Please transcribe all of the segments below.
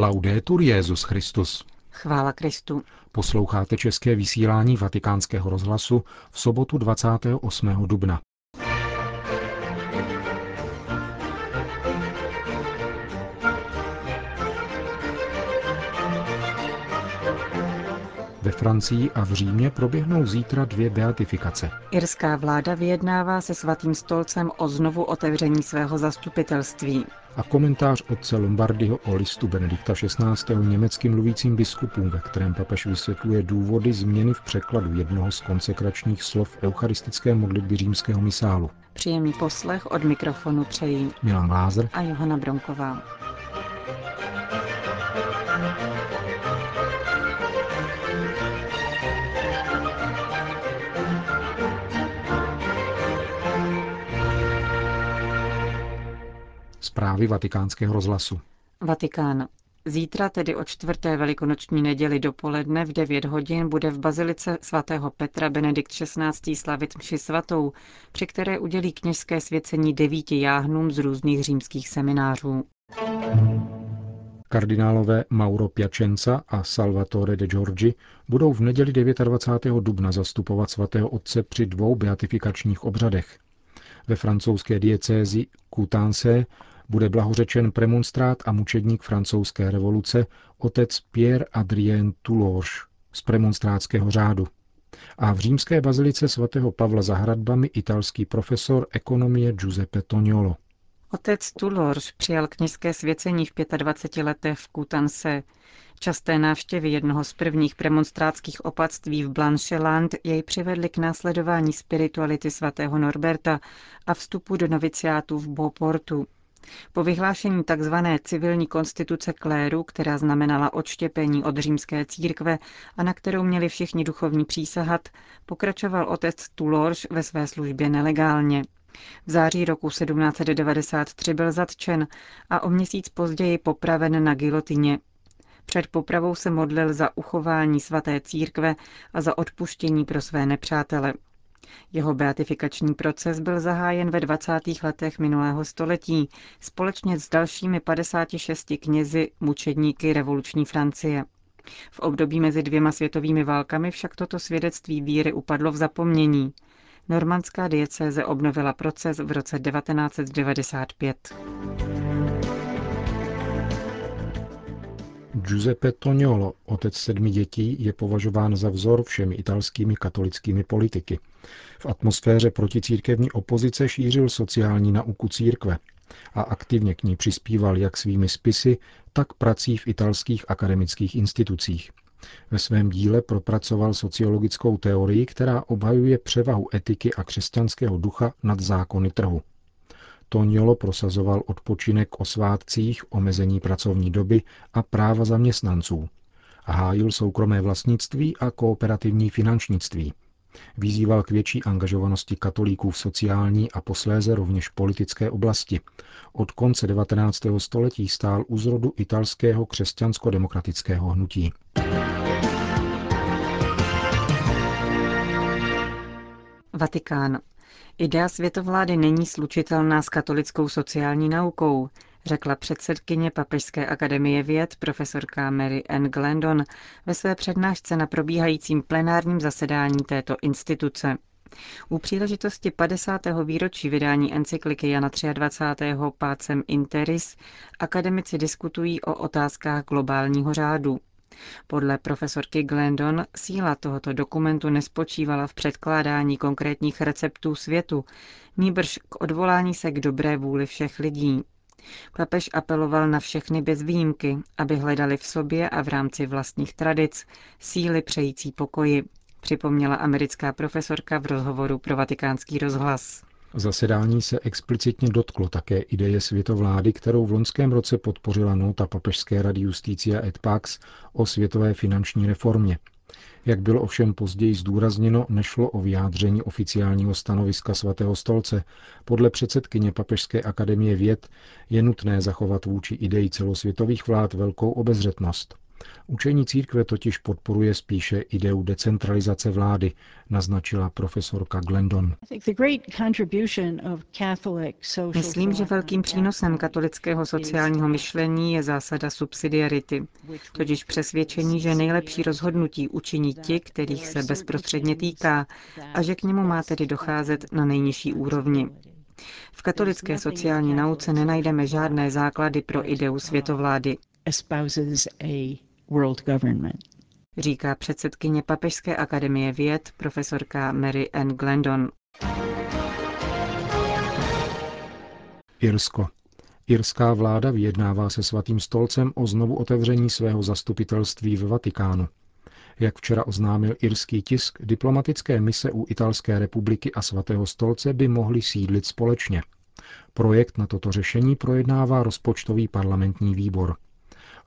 Laudetur Jezus Christus. Chvála Kristu. Posloucháte české vysílání Vatikánského rozhlasu v sobotu 28. dubna. Francii a v Římě proběhnou zítra dvě beatifikace. Irská vláda vyjednává se svatým stolcem o znovu otevření svého zastupitelství. A komentář otce Lombardyho o listu Benedikta XVI. německým mluvícím biskupům, ve kterém papež vysvětluje důvody změny v překladu jednoho z konsekračních slov eucharistické modlitby římského misálu. Příjemný poslech od mikrofonu přejí Milan Lázr a Johana Bronková. Zprávy vatikánského rozhlasu. Vatikán. Zítra, tedy o čtvrté velikonoční neděli dopoledne v 9 hodin, bude v bazilice svatého Petra Benedikt XVI. slavit mši svatou, při které udělí kněžské svěcení devíti jáhnům z různých římských seminářů. Kardinálové Mauro Piacenza a Salvatore de Giorgi budou v neděli 29. dubna zastupovat svatého otce při dvou beatifikačních obřadech. Ve francouzské diecézi Coutances bude blahořečen premonstrát a mučedník francouzské revoluce otec Pierre Adrien Toulouse z premonstrátského řádu. A v římské bazilice svatého Pavla za hradbami italský profesor ekonomie Giuseppe Toniolo. Otec Toulouse přijal kněžské svěcení v 25 letech v Coutances. Časté návštěvy jednoho z prvních premonstrátských opatství v Blancheland jej přivedly k následování spirituality svatého Norberta a vstupu do noviciátu v Beauportu. Po vyhlášení tzv. civilní konstituce kléru, která znamenala odštěpení od římské církve a na kterou měli všichni duchovní přísahat, pokračoval otec Toulors ve své službě nelegálně. V září roku 1793 byl zatčen a o měsíc později popraven na gilotině. Před popravou se modlil za uchování svaté církve a za odpuštění pro své nepřátele. Jeho beatifikační proces byl zahájen ve 20. letech minulého století společně s dalšími 56 knězi mučedníky revoluční Francie. V období mezi dvěma světovými válkami však toto svědectví víry upadlo v zapomnění. Normandská diecéze obnovila proces v roce 1995. Giuseppe Toniolo, otec sedmi dětí, je považován za vzor všemi italskými katolickými politiky. V atmosféře proticírkevní opozice šířil sociální nauku církve a aktivně k ní přispíval jak svými spisy, tak prací v italských akademických institucích. Ve svém díle propracoval sociologickou teorii, která obhajuje převahu etiky a křesťanského ducha nad zákony trhu. Toniolo prosazoval odpočinek o svátcích, omezení pracovní doby a práva zaměstnanců. Hájil soukromé vlastnictví a kooperativní finančnictví. Vyzýval k větší angažovanosti katolíků v sociální a posléze rovněž politické oblasti. Od konce 19. století stál u zrodu italského křesťansko-demokratického hnutí. Vatikán. Idea světovlády není slučitelná s katolickou sociální naukou, řekla předsedkyně Papežské akademie věd profesorka Mary N. Glendon ve své přednášce na probíhajícím plenárním zasedání této instituce. U příležitosti 50. výročí vydání encykliky Jana 23. Pácem Interis akademici diskutují o otázkách globálního řádu. Podle profesorky Glendon síla tohoto dokumentu nespočívala v předkládání konkrétních receptů světu, nýbrž k odvolání se k dobré vůli všech lidí. Papež apeloval na všechny bez výjimky, aby hledali v sobě a v rámci vlastních tradic síly přející pokoji, připomněla americká profesorka v rozhovoru pro vatikánský rozhlas. Zasedání se explicitně dotklo také ideje světovlády, kterou v loňském roce podpořila nota Papežské rady Justícia et Pax o světové finanční reformě. Jak bylo ovšem později zdůrazněno, nešlo o vyjádření oficiálního stanoviska svatého stolce. Podle předsedkyně Papežské akademie věd je nutné zachovat vůči ideji celosvětových vlád velkou obezřetnost. Učení církve totiž podporuje spíše ideu decentralizace vlády, naznačila profesorka Glendon. Myslím, že velkým přínosem katolického sociálního myšlení je zásada subsidiarity, totiž přesvědčení, že nejlepší rozhodnutí učiní ti, kterých se bezprostředně týká, a že k němu má tedy docházet na nejnižší úrovni. V katolické sociální nauce nenajdeme žádné základy pro ideu světovlády. Říká předsedkyně Papežské akademie věd profesorka Mary Ann Glendon. Irsko. Irská vláda vyjednává se svatým stolcem o znovu otevření svého zastupitelství v Vatikánu. Jak včera oznámil irský tisk, diplomatické mise u Italské republiky a svatého stolce by mohly sídlit společně. Projekt na toto řešení projednává rozpočtový parlamentní výbor.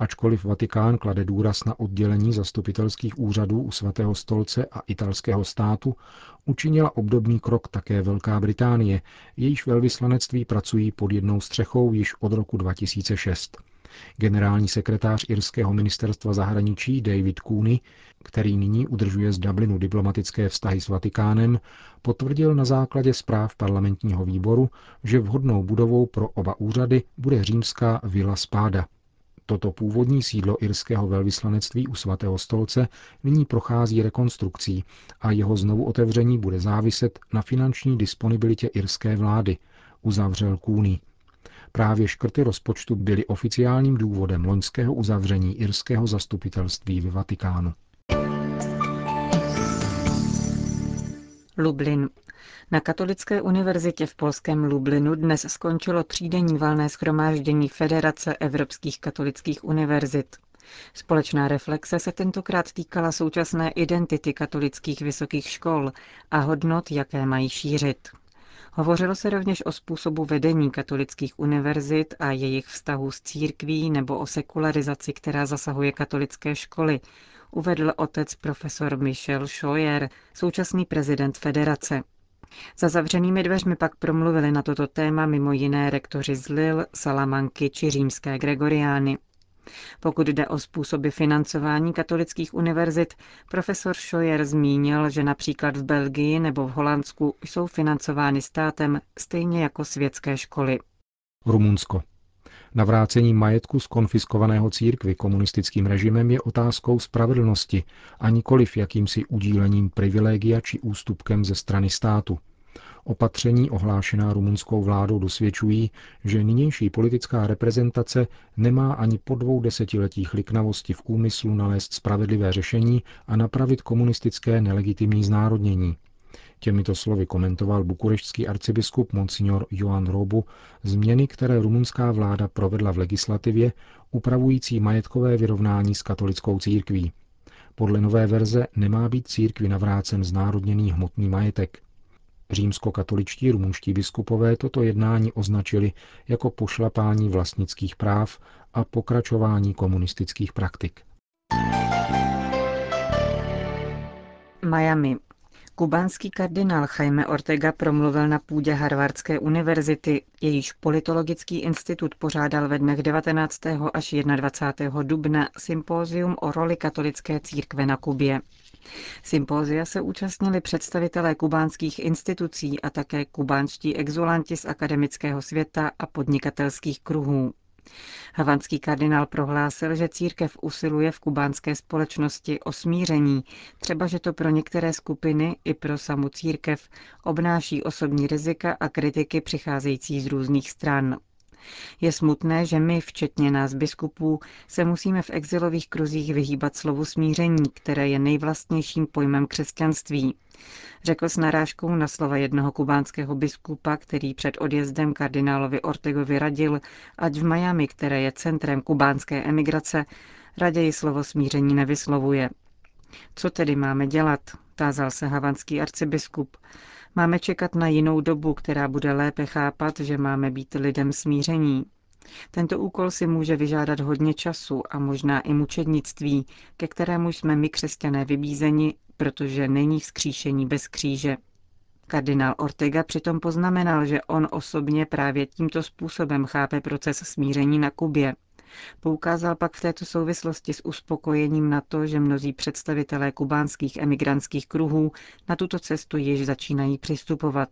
Ačkoliv Vatikán klade důraz na oddělení zastupitelských úřadů u svatého stolce a italského státu, učinila obdobný krok také Velká Británie, jejíž velvyslanectví pracují pod jednou střechou již od roku 2006. Generální sekretář irského ministerstva zahraničí David Cooney, který nyní udržuje z Dublinu diplomatické vztahy s Vatikánem, potvrdil na základě zpráv parlamentního výboru, že vhodnou budovou pro oba úřady bude římská Villa Spada. Toto původní sídlo irského velvyslanectví u svatého stolce nyní prochází rekonstrukcí a jeho znovu otevření bude záviset na finanční disponibilitě irské vlády, uzavřel Kůny. Právě škrty rozpočtu byly oficiálním důvodem loňského uzavření irského zastupitelství ve Vatikánu. Lublin. Na Katolické univerzitě v polském Lublinu dnes skončilo třídenní valné schromáždění Federace evropských katolických univerzit. Společná reflexe se tentokrát týkala současné identity katolických vysokých škol a hodnot, jaké mají šířit. Hovořilo se rovněž o způsobu vedení katolických univerzit a jejich vztahu s církví nebo o sekularizaci, která zasahuje katolické školy, uvedl otec profesor Michel Scheuer, současný prezident federace. Za zavřenými dveřmi pak promluvili na toto téma mimo jiné rektoři z Lille, Salamanky či římské Gregoriány. Pokud jde o způsoby financování katolických univerzit, profesor Scheuer zmínil, že například v Belgii nebo v Holandsku jsou financovány státem stejně jako světské školy. Rumunsko. Navrácení majetku z konfiskovaného církvy komunistickým režimem je otázkou spravedlnosti a nikoliv jakýmsi udílením privilegia či ústupkem ze strany státu. Opatření ohlášená rumunskou vládou dosvědčují, že nynější politická reprezentace nemá ani po dvou desetiletích liknavosti v úmyslu nalézt spravedlivé řešení a napravit komunistické nelegitimní znárodnění. Těmito slovy komentoval bukureštský arcibiskup Monsignor Joan Robu změny, které rumunská vláda provedla v legislativě upravující majetkové vyrovnání s katolickou církví. Podle nové verze nemá být církvi navrácen znárodněný hmotný majetek. Římskokatoličtí rumunští biskupové toto jednání označili jako pošlapání vlastnických práv a pokračování komunistických praktik. Miami. Kubánský kardinál Jaime Ortega promluvil na půdě Harvardské univerzity, jejíž politologický institut pořádal ve dnech 19. až 21. dubna sympózium o roli katolické církve na Kubě. Sympózia se účastnili představitelé kubánských institucí a také kubánští exulanti z akademického světa a podnikatelských kruhů. Havanský kardinál prohlásil, že církev usiluje v kubánské společnosti o smíření, třeba že to pro některé skupiny i pro samu církev obnáší osobní rizika a kritiky přicházející z různých stran. Je smutné, že my, včetně nás biskupů, se musíme v exilových kruzích vyhýbat slovu smíření, které je nejvlastnějším pojmem křesťanství. Řekl s narážkou na slova jednoho kubánského biskupa, který před odjezdem kardinálovi Ortegovi radil, ať v Miami, které je centrem kubánské emigrace, raději slovo smíření nevyslovuje. Co tedy máme dělat? tázal se havanský arcibiskup. Máme čekat na jinou dobu, která bude lépe chápat, že máme být lidem smíření. Tento úkol si může vyžádat hodně času a možná i mučednictví, ke kterému jsme my křesťané vybízeni, protože není vzkříšení bez kříže. Kardinál Ortega přitom poznamenal, že on osobně právě tímto způsobem chápe proces smíření na Kubě. Poukázal pak v této souvislosti s uspokojením na to, že mnozí představitelé kubánských emigrantských kruhů na tuto cestu již začínají přistupovat.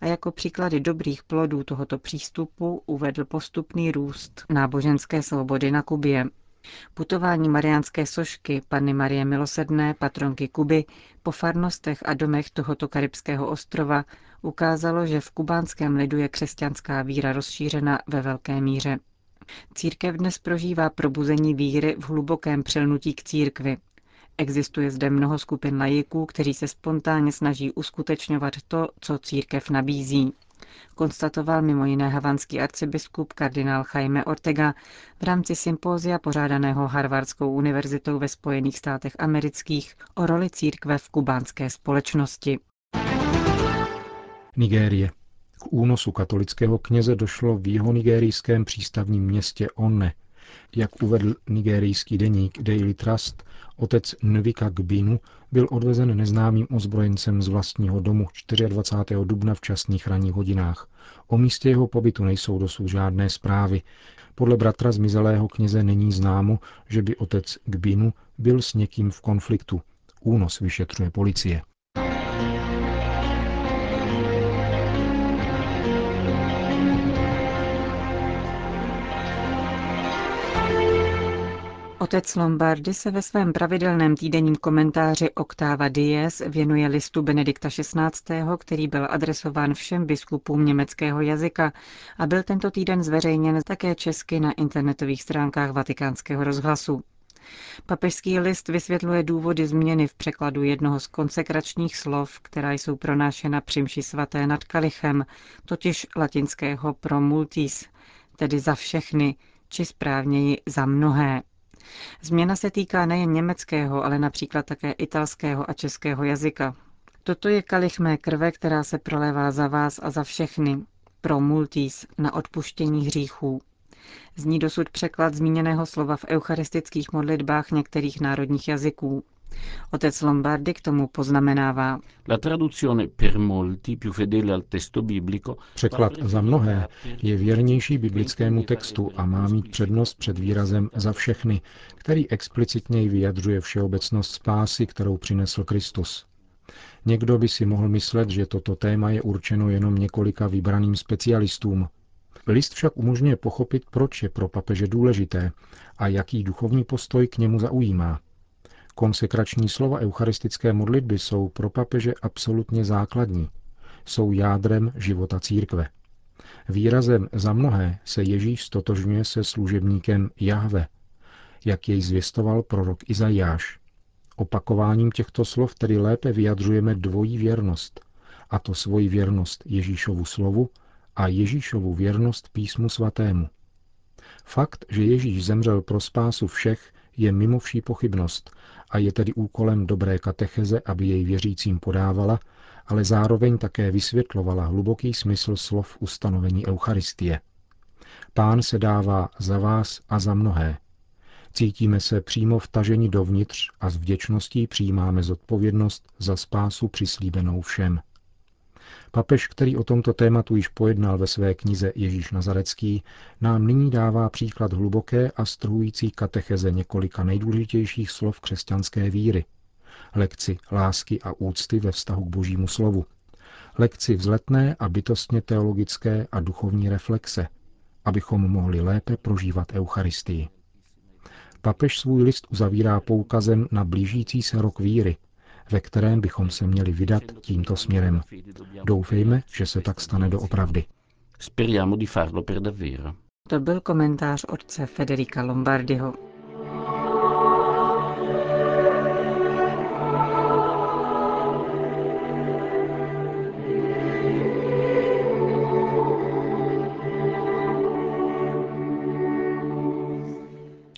A jako příklady dobrých plodů tohoto přístupu uvedl postupný růst náboženské svobody na Kubě. Putování mariánské sošky Panny Marie Milosedné, patronky Kuby, po farnostech a domech tohoto karibského ostrova ukázalo, že v kubánském lidu je křesťanská víra rozšířena ve velké míře. Církev dnes prožívá probuzení víry v hlubokém přelnutí k církvi. Existuje zde mnoho skupin lajiků, kteří se spontánně snaží uskutečňovat to, co církev nabízí konstatoval mimo jiné havanský arcibiskup kardinál Jaime Ortega v rámci sympózia pořádaného Harvardskou univerzitou ve Spojených státech amerických o roli církve v kubánské společnosti. Nigérie. K únosu katolického kněze došlo v jeho nigerijském přístavním městě Onne. Jak uvedl nigerijský deník Daily Trust, otec Nvika Gbinu byl odvezen neznámým ozbrojencem z vlastního domu 24. dubna v časných ranních hodinách. O místě jeho pobytu nejsou dosud žádné zprávy. Podle bratra zmizelého kněze není známo, že by otec Gbinu byl s někým v konfliktu. Únos vyšetřuje policie. Otec Lombardy se ve svém pravidelném týdenním komentáři Octava Dies věnuje listu Benedikta XVI., který byl adresován všem biskupům německého jazyka a byl tento týden zveřejněn také česky na internetových stránkách vatikánského rozhlasu. Papežský list vysvětluje důvody změny v překladu jednoho z konsekračních slov, která jsou pronášena při mši svaté nad kalichem, totiž latinského pro multis, tedy za všechny, či správněji za mnohé. Změna se týká nejen německého, ale například také italského a českého jazyka. Toto je kalich mé krve, která se prolévá za vás a za všechny, pro multis, na odpuštění hříchů. Zní dosud překlad zmíněného slova v eucharistických modlitbách některých národních jazyků. Otec Lombardi k tomu poznamenává. Překlad za mnohé je věrnější biblickému textu a má mít přednost před výrazem za všechny, který explicitněji vyjadřuje všeobecnost spásy, kterou přinesl Kristus. Někdo by si mohl myslet, že toto téma je určeno jenom několika vybraným specialistům. List však umožňuje pochopit, proč je pro papeže důležité a jaký duchovní postoj k němu zaujímá. Konsekrační slova eucharistické modlitby jsou pro papeže absolutně základní. Jsou jádrem života církve. Výrazem za mnohé se Ježíš stotožňuje se služebníkem Jahve, jak jej zvěstoval prorok Izajáš. Opakováním těchto slov tedy lépe vyjadřujeme dvojí věrnost, a to svoji věrnost Ježíšovu slovu a Ježíšovu věrnost písmu svatému. Fakt, že Ježíš zemřel pro spásu všech, je mimo vší pochybnost a je tedy úkolem dobré katecheze, aby jej věřícím podávala, ale zároveň také vysvětlovala hluboký smysl slov ustanovení Eucharistie. Pán se dává za vás a za mnohé. Cítíme se přímo vtaženi dovnitř a s vděčností přijímáme zodpovědnost za spásu přislíbenou všem. Papež, který o tomto tématu již pojednal ve své knize Ježíš Nazarecký, nám nyní dává příklad hluboké a strhující katecheze několika nejdůležitějších slov křesťanské víry. Lekci lásky a úcty ve vztahu k božímu slovu. Lekci vzletné a bytostně teologické a duchovní reflexe, abychom mohli lépe prožívat Eucharistii. Papež svůj list uzavírá poukazem na blížící se rok víry, ve kterém bychom se měli vydat tímto směrem. Doufejme, že se tak stane doopravdy. To byl komentář otce Federica Lombardiho.